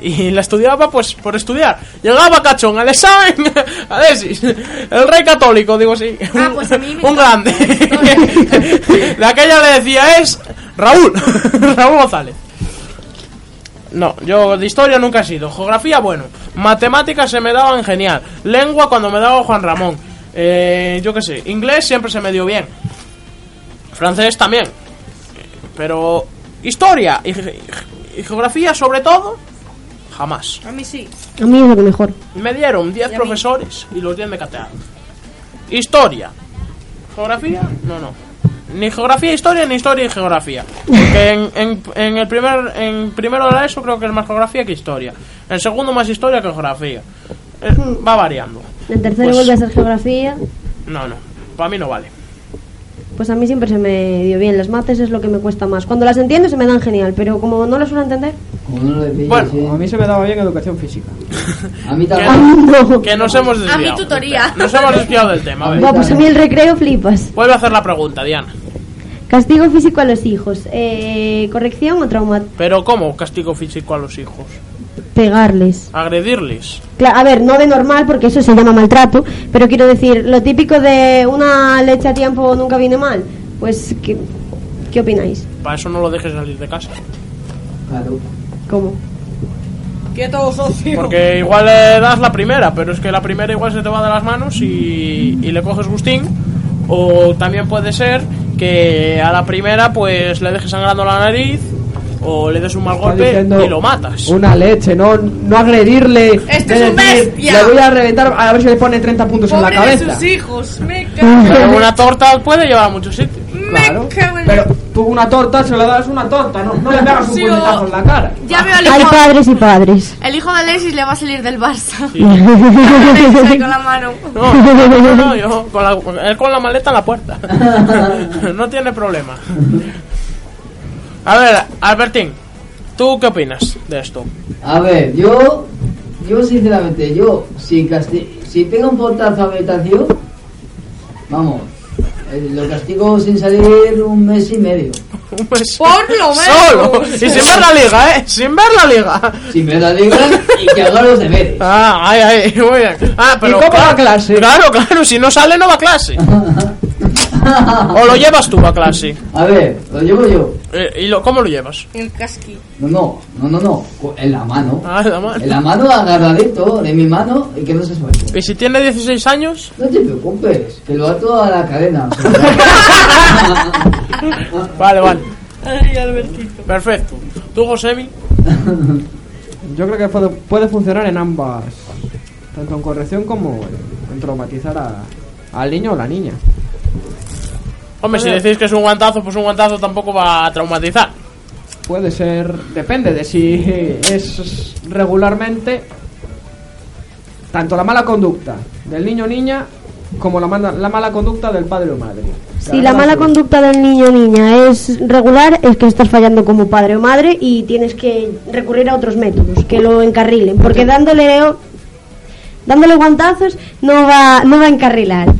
[SPEAKER 1] Y la estudiaba pues por estudiar. Llegaba cachón al examen, a el rey católico, digo sí.
[SPEAKER 8] Ah, pues a mí me
[SPEAKER 1] Un grande. De aquella le decía es Raúl, Raúl González. No, yo de historia nunca he sido. Geografía, bueno. Matemáticas se me daban genial. Lengua cuando me daba Juan Ramón. Eh, yo qué sé. Inglés siempre se me dio bien. Francés también. Pero historia y, ge- y geografía sobre todo, jamás.
[SPEAKER 8] A mí sí.
[SPEAKER 6] A mí es lo que mejor.
[SPEAKER 1] Me dieron 10
[SPEAKER 8] Y a mí.
[SPEAKER 1] profesores y los 10 me catearon. Historia. Geografía, no, no. Ni geografía, historia, ni historia y geografía. Porque en, en, en el primer en primero de la ESO creo que es más geografía que historia. En segundo más historia que geografía. Eh, va variando.
[SPEAKER 6] En tercero
[SPEAKER 1] Pues-
[SPEAKER 6] vuelve a ser geografía.
[SPEAKER 1] No, no. Para mí no vale.
[SPEAKER 6] Pues a mí siempre se me dio bien. Las mates es lo que me cuesta más. Cuando las entiendo se me dan genial, pero como no las suelo entender.
[SPEAKER 7] Como no lo pillas,
[SPEAKER 1] Bueno.
[SPEAKER 2] A mí se me daba bien educación física.
[SPEAKER 7] A mí
[SPEAKER 1] Que,
[SPEAKER 7] también.
[SPEAKER 6] No.
[SPEAKER 1] que nos hemos
[SPEAKER 8] A
[SPEAKER 1] desviado.
[SPEAKER 8] mi tutoría.
[SPEAKER 1] Nos hemos desviado del tema. a ver.
[SPEAKER 6] Buah, pues a mí el recreo flipas.
[SPEAKER 1] Vuelve a hacer la pregunta, Diana.
[SPEAKER 6] Castigo físico a los hijos. Eh, ¿Corrección o trauma?
[SPEAKER 1] Pero ¿cómo castigo físico a los hijos?
[SPEAKER 6] Pegarles.
[SPEAKER 1] Agredirles.
[SPEAKER 6] Cla- a ver, no de normal porque eso se llama maltrato, pero quiero decir, lo típico de una leche a tiempo nunca viene mal. Pues, ¿qué, qué opináis?
[SPEAKER 1] Para eso no lo dejes salir de casa.
[SPEAKER 7] Claro.
[SPEAKER 6] ¿Cómo?
[SPEAKER 14] Quieto, socio.
[SPEAKER 1] Porque igual le das la primera, pero es que la primera igual se te va de las manos y, y le coges gustín. O también puede ser que a la primera pues le dejes sangrando la nariz o le des un mal
[SPEAKER 2] Está
[SPEAKER 1] golpe y lo matas.
[SPEAKER 2] Una leche, no, no agredirle.
[SPEAKER 14] Este es un bestia.
[SPEAKER 2] Le voy a reventar a ver si le pone 30 puntos en la
[SPEAKER 14] Pobre de
[SPEAKER 2] cabeza.
[SPEAKER 14] sus hijos. Me cago.
[SPEAKER 1] Pero una torta puede llevar a muchos sitios.
[SPEAKER 2] Claro.
[SPEAKER 14] cago en-
[SPEAKER 2] Pero tú una torta se la das una torta, no, no le pegas un
[SPEAKER 14] Sí,
[SPEAKER 2] puñetazo
[SPEAKER 14] o-
[SPEAKER 2] en la cara.
[SPEAKER 8] Ya veo al
[SPEAKER 6] Hay
[SPEAKER 8] hijo.
[SPEAKER 6] padres y padres.
[SPEAKER 8] El hijo de Alexis le va a salir del Barça.
[SPEAKER 1] Sí.
[SPEAKER 8] Con la mano.
[SPEAKER 1] No, no, no, no, yo con la, él con la maleta en la puerta. no tiene problema. A ver, Albertín, ¿tú qué opinas de esto?
[SPEAKER 7] A ver, yo, yo sinceramente, yo, si, casti si pega un portazo a mi habitación, vamos, eh, lo castigo sin salir un mes y medio.
[SPEAKER 1] Pues,
[SPEAKER 14] Por lo menos.
[SPEAKER 1] Solo, y sin ver la liga, ¿eh? Sin ver la liga.
[SPEAKER 7] Si me la digan y que haga los deberes.
[SPEAKER 1] Ah, ay, ay, muy bien. Ah, pero
[SPEAKER 2] cómo
[SPEAKER 1] claro,
[SPEAKER 2] va a clase?
[SPEAKER 1] Claro, claro, si no sale no va a clase. o lo llevas tú a clase.
[SPEAKER 7] A ver, lo llevo yo.
[SPEAKER 1] Eh, ¿Y lo, cómo lo llevas?
[SPEAKER 14] El casqui.
[SPEAKER 7] No, no, no, no, no, co- en la mano.
[SPEAKER 1] Ah, la mano.
[SPEAKER 7] En la mano agarradito, en mi mano, y que no se suelte.
[SPEAKER 1] ¿Y si tiene 16 años?
[SPEAKER 7] No te preocupes, que lo ato a la cadena.
[SPEAKER 1] Vale, vale.
[SPEAKER 14] Ay, Albertito.
[SPEAKER 1] Perfecto. ¿Tú, Josemi?
[SPEAKER 2] Yo creo que puede, puede funcionar en ambas, tanto en corrección como en, en traumatizar a- al niño o la niña.
[SPEAKER 1] Hombre, si decís que es un guantazo, pues un guantazo tampoco va a traumatizar.
[SPEAKER 2] Puede ser, depende de si es regularmente tanto la mala conducta del niño o niña como la mala, la mala conducta del padre o madre.
[SPEAKER 6] Si la mala conducta del niño o niña es regular, es que estás fallando como padre o madre y tienes que recurrir a otros métodos que lo encarrilen, porque dándole dándole guantazos no va no va a encarrilar.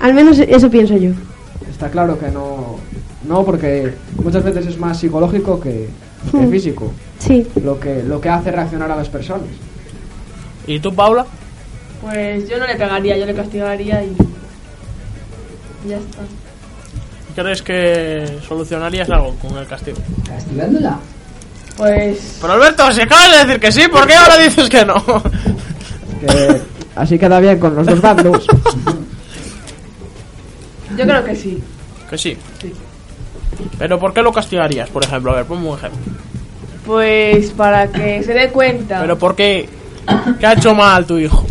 [SPEAKER 6] Al menos eso pienso yo.
[SPEAKER 2] Está claro que no, no porque muchas veces es más psicológico que, que
[SPEAKER 6] Hmm.
[SPEAKER 2] físico
[SPEAKER 6] Sí.
[SPEAKER 2] lo que lo que hace reaccionar a las personas.
[SPEAKER 1] ¿Y tú, Paula?
[SPEAKER 14] Pues yo no le pegaría, yo le castigaría y. Ya está.
[SPEAKER 1] ¿Crees que solucionarías algo con el castigo?
[SPEAKER 7] Castigándola.
[SPEAKER 14] Pues.
[SPEAKER 1] Pero Alberto, si acabas de decir que sí, ¿por qué ahora dices que no?
[SPEAKER 2] Que así queda bien con los dos bandos.
[SPEAKER 14] Yo creo que sí.
[SPEAKER 1] Que sí. Pero ¿por qué lo castigarías, por ejemplo? A ver, ponme un ejemplo.
[SPEAKER 14] Pues para que se dé cuenta.
[SPEAKER 1] Pero ¿por qué? ¿Qué ha hecho mal tu hijo?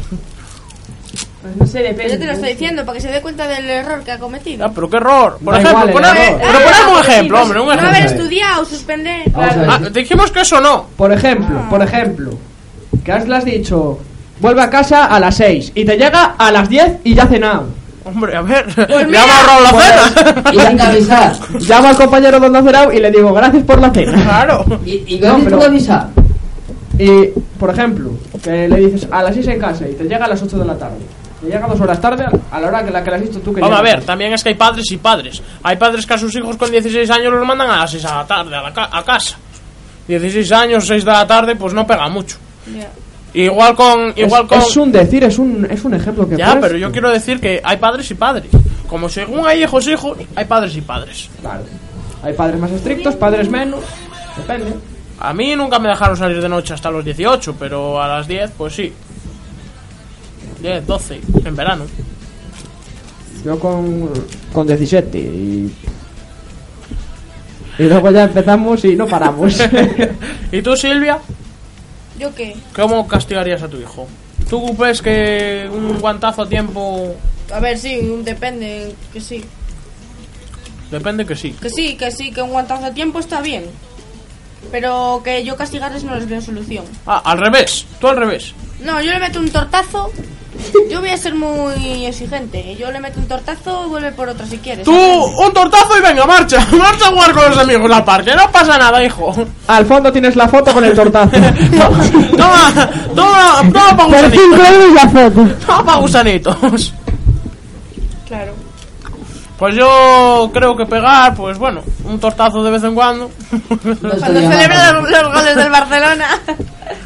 [SPEAKER 14] Pues no sé,
[SPEAKER 8] Pero
[SPEAKER 14] depende.
[SPEAKER 8] yo te lo estoy diciendo para que se dé cuenta del error que ha cometido.
[SPEAKER 1] Ah, pero qué error. Por
[SPEAKER 2] Da
[SPEAKER 1] ejemplo,
[SPEAKER 2] igual error.
[SPEAKER 1] pero poneme un
[SPEAKER 8] Ah,
[SPEAKER 1] ejemplo,
[SPEAKER 8] sí,
[SPEAKER 1] hombre, un
[SPEAKER 8] No haber
[SPEAKER 1] ejemplo.
[SPEAKER 8] estudiado, suspender.
[SPEAKER 7] Ver.
[SPEAKER 1] Ah, dijimos que eso no.
[SPEAKER 2] Por ejemplo, por ejemplo, que has le has dicho, vuelve a casa a las 6 y te llega a las 10 y ya ha cenado.
[SPEAKER 1] Hombre, a ver,
[SPEAKER 8] Pues
[SPEAKER 1] ya me ha ahorrado la
[SPEAKER 2] pues-
[SPEAKER 7] Y
[SPEAKER 1] cena.
[SPEAKER 7] sin avisar.
[SPEAKER 2] Llamo al compañero donde ha cenado y le digo, gracias por la cena.
[SPEAKER 1] Claro.
[SPEAKER 7] Y, y
[SPEAKER 2] No,
[SPEAKER 7] gracias
[SPEAKER 2] pero-
[SPEAKER 7] por avisar.
[SPEAKER 2] Y, por ejemplo, que le dices a las 6 en casa y te llega a las 8 de la tarde. Te llega dos horas tarde a la hora que la que le has dicho tú que
[SPEAKER 1] Vamos a
[SPEAKER 2] llegas.
[SPEAKER 1] ver, también es que hay padres y padres. Hay padres que a sus hijos con 16 años los mandan a las 6 de la tarde a, la ca- a casa. 16 años, 6 de la tarde, pues no pega mucho. Igual con...
[SPEAKER 2] Es,
[SPEAKER 1] Igual con...
[SPEAKER 2] es un decir, es un, es un ejemplo que
[SPEAKER 1] Ya,
[SPEAKER 2] puedes-
[SPEAKER 1] pero yo quiero decir que hay padres y padres. Como según hay hijos hijos, hay padres y padres.
[SPEAKER 2] Claro. Hay padres más estrictos, padres menos. Depende.
[SPEAKER 1] A mí nunca me dejaron salir de noche hasta los 18, pero a las 10, pues sí. 10, 12, en verano.
[SPEAKER 2] Yo con, con 17 y... Y luego ya empezamos y no paramos.
[SPEAKER 1] ¿Y tú, Silvia?
[SPEAKER 8] ¿Yo qué?
[SPEAKER 1] ¿Cómo castigarías a tu hijo? ¿Tú ves que un guantazo a tiempo...
[SPEAKER 8] A ver, sí, depende, que sí.
[SPEAKER 1] Depende que sí.
[SPEAKER 8] Que sí, que sí, que un guantazo a tiempo está bien. Pero que yo castigarles no les veo solución.
[SPEAKER 1] Ah, al revés. Tú al revés.
[SPEAKER 8] No, yo le meto un tortazo. Yo voy a ser muy exigente. Yo le meto un tortazo y vuelve por otra si quieres.
[SPEAKER 1] Tú, un tortazo y venga, marcha. Marcha a jugar con los amigos al parque. No pasa nada, hijo.
[SPEAKER 2] Al fondo tienes la foto con el tortazo.
[SPEAKER 1] Toma, toma, toma pa'
[SPEAKER 6] Por 5
[SPEAKER 1] gusanitos.
[SPEAKER 6] la foto.
[SPEAKER 1] Toma pa' gusanitos.
[SPEAKER 8] Claro.
[SPEAKER 1] Pues yo creo que pegar, pues bueno, un tortazo de vez en cuando.
[SPEAKER 8] Cuando
[SPEAKER 7] mal.
[SPEAKER 8] los, los goles del Barcelona.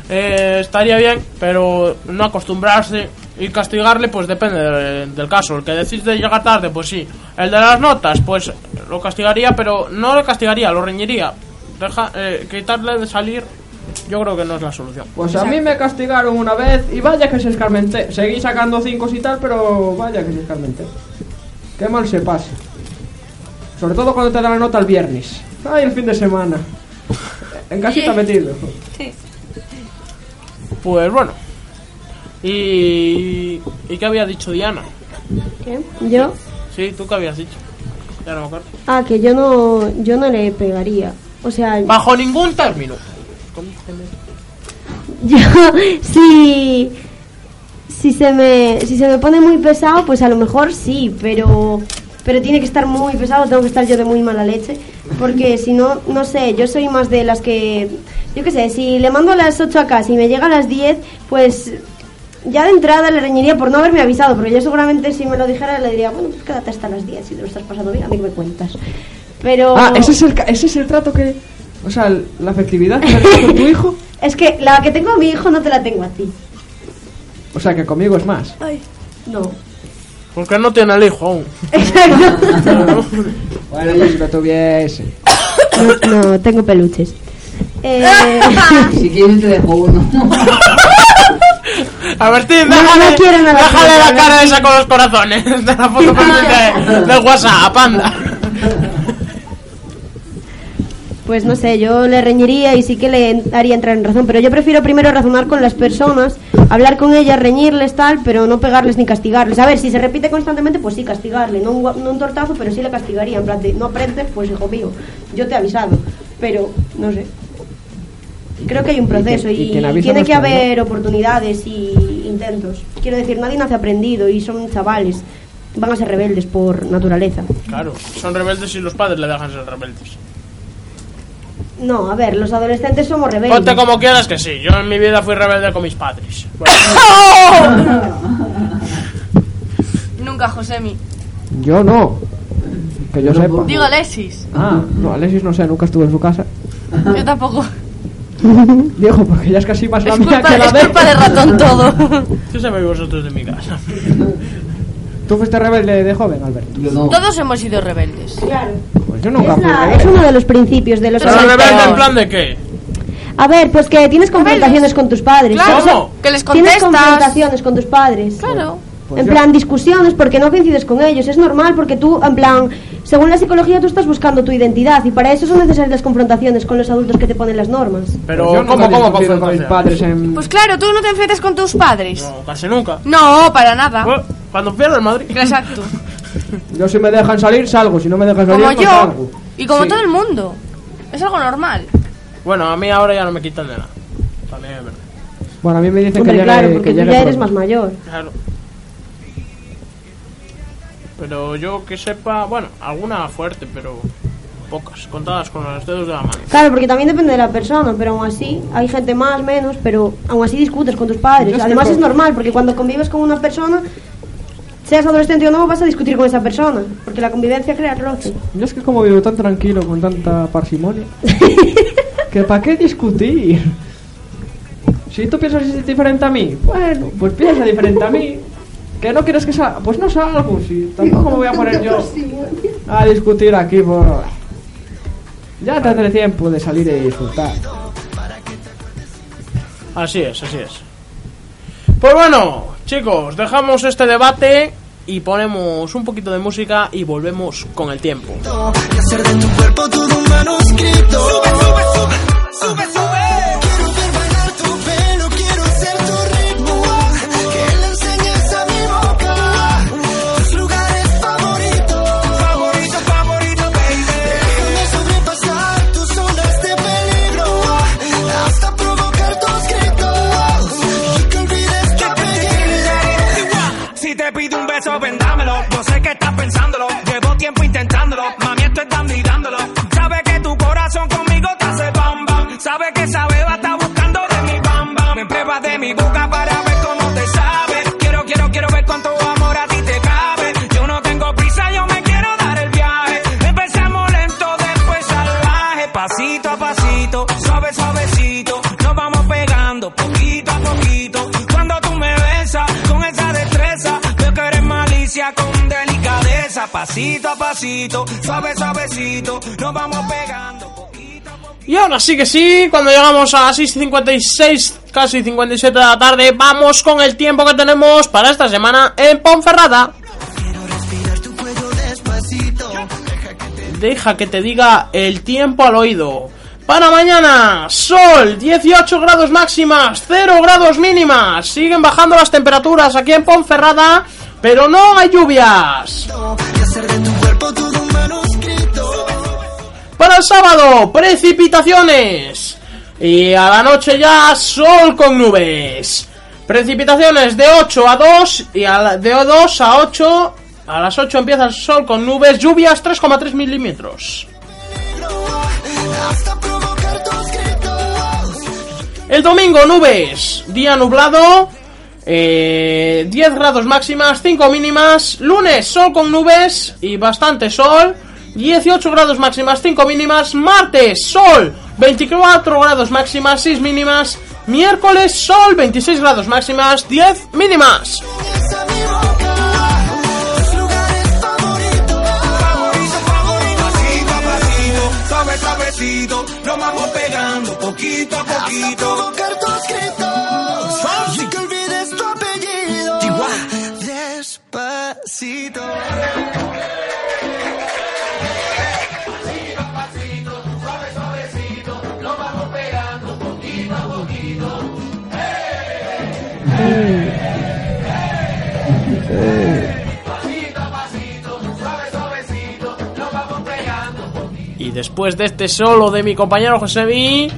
[SPEAKER 1] Eh, estaría bien, pero no acostumbrarse y castigarle, pues depende de- del caso. El que decís de llegar tarde, pues sí. El de las notas, pues lo castigaría, pero no le castigaría, lo reñiría. Deja, eh, quitarle de salir Yo creo que no es la solución.
[SPEAKER 2] Pues a mí me castigaron una vez y vaya que se escarmenté. Seguí sacando cinco y tal, pero vaya que se escarmenté. Qué mal se pasa. Sobre todo cuando te da la nota el viernes. Ay, el fin de semana. En casita metido.
[SPEAKER 1] Pues bueno. ¿Y, ¿y qué había dicho Diana?
[SPEAKER 6] ¿Qué? ¿Yo?
[SPEAKER 1] Sí, ¿tú qué habías dicho? Ya no me acuerdo.
[SPEAKER 6] Ah, que yo no, yo no le pegaría. O sea,
[SPEAKER 1] Bajo ningún término.
[SPEAKER 6] yo si si se me si se me pone muy pesado, pues a lo mejor sí, pero pero tiene que estar muy pesado, tengo que estar yo de muy mala leche, porque si no no sé, yo soy más de las que yo qué sé, si le mando a las 8 a casa y me llega a las 10, pues ya de entrada le reñiría por no haberme avisado, porque yo seguramente si me lo dijera le diría, bueno, pues quédate hasta las 10 si te lo estás pasando bien, a mí que me cuentas. Pero
[SPEAKER 2] Ah, ese es el, ca- ese es el trato que. O sea, la efectividad que tienes con tu hijo.
[SPEAKER 6] es que la que tengo a mi hijo no te la tengo a ti.
[SPEAKER 2] O sea, que conmigo es más.
[SPEAKER 6] Ay, no.
[SPEAKER 1] Porque no tiene el hijo aún.
[SPEAKER 2] Bueno, yo si lo tuviese.
[SPEAKER 6] No, no, tengo peluches. Eh,
[SPEAKER 7] Si quieres te dejo uno.
[SPEAKER 1] A ver,
[SPEAKER 6] No,
[SPEAKER 1] déjale,
[SPEAKER 6] no
[SPEAKER 1] la cara esa con los corazones de la foto de, del WhatsApp, anda.
[SPEAKER 6] pues no sé, yo le reñiría y sí que le haría entrar en razón, pero yo prefiero primero razonar con las personas, hablar con ellas, reñirles tal, pero no pegarles ni castigarles. A ver, si se repite constantemente, pues sí, castigarle, no un, no un tortazo, pero sí le castigaría, en plan de, no aprendes, pues hijo mío, yo te he avisado, pero no sé. Creo que hay un proceso
[SPEAKER 2] y
[SPEAKER 6] tiene que haber oportunidades y intentos. Quiero decir, nadie nace aprendido y son chavales, van a ser rebeldes por naturaleza.
[SPEAKER 1] Claro, son rebeldes y los padres le dejan ser rebeldes.
[SPEAKER 6] No, a ver, los adolescentes somos rebeldes.
[SPEAKER 1] Ponte como quieras que sí, yo en mi vida fui rebelde con mis padres.
[SPEAKER 8] Nunca, Josemi.
[SPEAKER 2] Yo no. Que yo sepa.
[SPEAKER 8] Digo Alexis.
[SPEAKER 2] Ah, no, Alexis no sé, nunca estuve en su casa.
[SPEAKER 8] Yo tampoco.
[SPEAKER 2] Dijo, porque ya es casi más la
[SPEAKER 8] Es
[SPEAKER 2] mía
[SPEAKER 8] culpa,
[SPEAKER 2] que la
[SPEAKER 8] es
[SPEAKER 2] de
[SPEAKER 8] culpa de ratón todo.
[SPEAKER 1] ¿Qué sabéis vosotros de mi casa?
[SPEAKER 2] ¿Tú fuiste rebelde de joven, Alberto?
[SPEAKER 7] Yo no.
[SPEAKER 8] Todos hemos sido rebeldes.
[SPEAKER 6] Claro.
[SPEAKER 2] Pues yo nunca
[SPEAKER 6] Es,
[SPEAKER 2] fui
[SPEAKER 6] la- es uno de los principios de los
[SPEAKER 1] ¿Pero rebelde en plan de qué?
[SPEAKER 6] A ver, pues que tienes confrontaciones con tus padres.
[SPEAKER 8] Claro,
[SPEAKER 6] ¿sabes?
[SPEAKER 8] que les
[SPEAKER 6] Tienes
[SPEAKER 8] contestas.
[SPEAKER 6] confrontaciones con tus padres.
[SPEAKER 8] Claro.
[SPEAKER 2] Pues
[SPEAKER 6] en
[SPEAKER 2] yo-
[SPEAKER 6] plan, discusiones porque no coincides con ellos. Es normal porque tú, en plan, según la psicología, tú estás buscando tu identidad y para eso son necesarias las confrontaciones con los adultos que te ponen las normas.
[SPEAKER 1] Pero,
[SPEAKER 2] Pues nunca
[SPEAKER 1] ¿cómo, cómo
[SPEAKER 2] con mis padres en...
[SPEAKER 8] Pues claro, tú no te enfrentas con tus padres.
[SPEAKER 1] No, casi nunca.
[SPEAKER 8] No, para nada.
[SPEAKER 1] Bueno, Cuando pierde el Madrid.
[SPEAKER 8] Exacto.
[SPEAKER 2] Yo si me dejan salir, salgo. Si no me dejan salir,
[SPEAKER 8] Como
[SPEAKER 2] no
[SPEAKER 8] yo.
[SPEAKER 2] salgo.
[SPEAKER 8] Y como
[SPEAKER 2] Sí.
[SPEAKER 8] todo el mundo. Es algo normal.
[SPEAKER 1] Bueno, a mí ahora ya no me quitan de nada. También es verdad.
[SPEAKER 2] Bueno, a mí me dicen
[SPEAKER 6] Hombre,
[SPEAKER 2] que llegue,
[SPEAKER 6] claro,
[SPEAKER 2] que
[SPEAKER 6] porque tú
[SPEAKER 2] llegue
[SPEAKER 6] ya eres
[SPEAKER 2] pronto.
[SPEAKER 6] más mayor.
[SPEAKER 1] Claro. Pero yo que sepa, bueno, alguna fuerte, pero pocas, contadas con los dedos de la mano.
[SPEAKER 6] Claro, porque también depende de la persona, pero aún así hay gente más, menos, pero aún así discutes con tus padres.
[SPEAKER 2] Yo
[SPEAKER 6] Además es normal, porque cuando convives con una persona, seas adolescente o no, vas a discutir con esa persona, porque la convivencia crea roce.
[SPEAKER 2] Yo es que como vivo tan tranquilo, con tanta parsimonia, que para qué discutir. Si tú piensas diferente a mí, bueno, pues piensa diferente a mí. Que no quieres que salga, pues no salgo. Si tampoco me voy a poner yo a discutir aquí por. Ya tendré tiempo de salir y disfrutar.
[SPEAKER 1] Así es, así es. Pues bueno, chicos, dejamos este debate y ponemos un poquito de música y volvemos con el tiempo.
[SPEAKER 5] Y hacer de tu cuerpo todo un manuscrito. Sube, sube, sube, sube, sube.
[SPEAKER 15] Pasito a pasito, suave, suavecito. Nos vamos pegando poquito.
[SPEAKER 1] Y ahora sí que sí, cuando llegamos a las 6.56, casi 57 de la tarde, vamos con el tiempo que tenemos para esta semana en Ponferrada. Deja que te diga el tiempo al oído. Para mañana, sol, 18 grados máximas, 0 grados mínimas. Siguen bajando las temperaturas aquí en Ponferrada, pero no hay lluvias. Para el sábado, precipitaciones. Y a la noche ya, sol con nubes. Precipitaciones de 8 a 2 y a la- de 2 a 8. A las 8 empieza el sol con nubes, lluvias 3,3 milímetros. El domingo, nubes. Día nublado. Eh, 10 grados máximas, 5 mínimas. Lunes, sol con nubes y bastante sol. 18 grados máximas, 5 mínimas. Martes, sol. 24 grados máximas, 6 mínimas. Miércoles, sol. 26 grados máximas, 10 mínimas.
[SPEAKER 5] Lo vamos pegando poquito a poquito.
[SPEAKER 4] Y
[SPEAKER 1] después de este solo de mi compañero Josebi,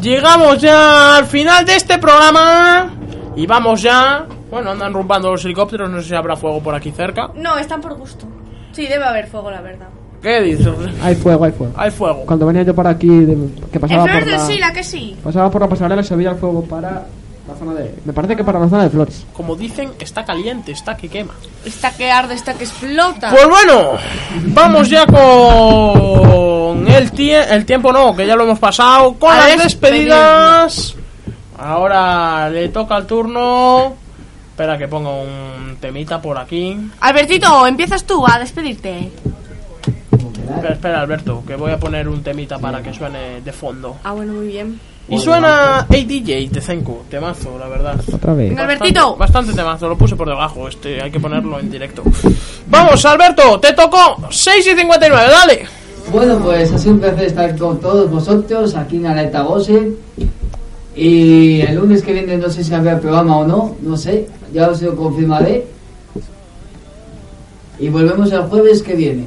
[SPEAKER 1] llegamos ya al final de este programa. Y vamos ya. Bueno, andan rumbando los helicópteros, no sé si habrá fuego por aquí cerca.
[SPEAKER 8] No, están por gusto. Sí, debe haber fuego, la verdad.
[SPEAKER 1] ¿Qué dices?
[SPEAKER 2] Hay fuego, hay fuego.
[SPEAKER 1] Hay fuego.
[SPEAKER 2] Cuando venía yo por aquí, de- que pasaba por
[SPEAKER 8] Flores
[SPEAKER 2] la,
[SPEAKER 8] Sila, que sí.
[SPEAKER 2] pasaba por la pasarela, se veía el fuego para la zona de... Me parece que para la zona de Flores.
[SPEAKER 1] Como dicen, está caliente, está que quema.
[SPEAKER 8] Está que arde, está que explota.
[SPEAKER 1] Pues bueno, vamos ya con el, tie- el tiempo, no, que ya lo hemos pasado. Con
[SPEAKER 8] A
[SPEAKER 1] las despedidas. Ahora le toca el turno. Espera que ponga un temita por aquí.
[SPEAKER 8] Albertito, empiezas tú a despedirte.
[SPEAKER 1] Espera, espera, Alberto, que voy a poner un temita para que suene de fondo.
[SPEAKER 8] Ah, bueno, muy bien.
[SPEAKER 1] Y suena ADJ de Zenko, temazo, la verdad.
[SPEAKER 2] Otra vez.
[SPEAKER 8] Venga, Albertito.
[SPEAKER 1] Bastante temazo, lo puse por debajo, este hay que ponerlo en directo. Vamos, Alberto, te tocó 6 y 59, dale.
[SPEAKER 7] Bueno, pues ha sido un placer estar con todos vosotros aquí en Aleta Gossip. Y el lunes que viene no sé si habrá programa o no, no sé, ya os lo confirmaré. Y volvemos el jueves que viene.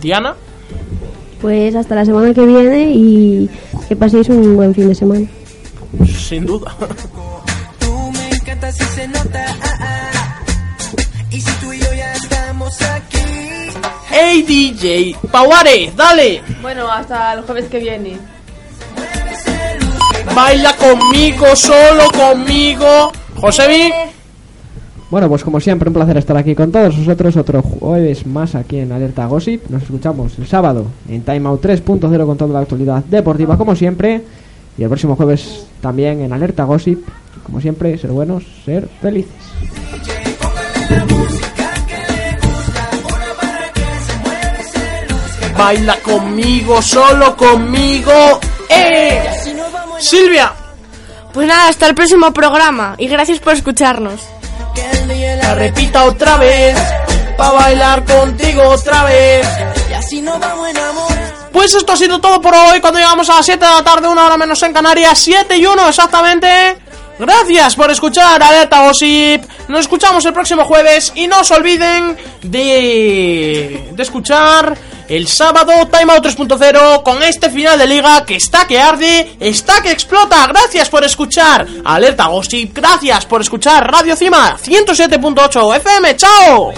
[SPEAKER 1] Diana,
[SPEAKER 6] Pues hasta la semana que viene y que paséis un buen fin de semana.
[SPEAKER 1] sin duda.
[SPEAKER 3] Tú me encantas si se nota. Y si tú y yo ya estamos aquí.
[SPEAKER 1] ADJ, Pauare, dale.
[SPEAKER 14] Bueno, hasta el jueves que viene.
[SPEAKER 1] Baila conmigo, solo conmigo. Josebi,
[SPEAKER 2] Bueno, pues como siempre, un placer estar aquí con todos vosotros. Otro jueves más aquí en Alerta Gossip. Nos escuchamos el sábado en Time Out 3.0 con toda la actualidad deportiva, como siempre. Y el próximo jueves también en Alerta Gossip. Como siempre, ser buenos, ser felices.
[SPEAKER 1] baila conmigo, solo conmigo. ¡Eh! Silvia,
[SPEAKER 8] Pues nada, hasta el próximo programa y gracias por escucharnos.
[SPEAKER 1] la repita otra vez. Pa' bailar contigo otra vez.
[SPEAKER 3] Y así nos vamos.
[SPEAKER 1] Pues esto ha sido todo por hoy. Cuando llegamos a las 7 de la tarde, una hora menos en Canarias, 7 y 1 exactamente. Gracias por escuchar Alerta Gossip. Nos escuchamos el próximo jueves y no os olviden de, de escuchar el sábado Time Out 3.0 con este final de liga que está que arde, está que explota. Gracias por escuchar Alerta Gossip. Gracias por escuchar Radio Cima 107.8 FM. ¡Chao!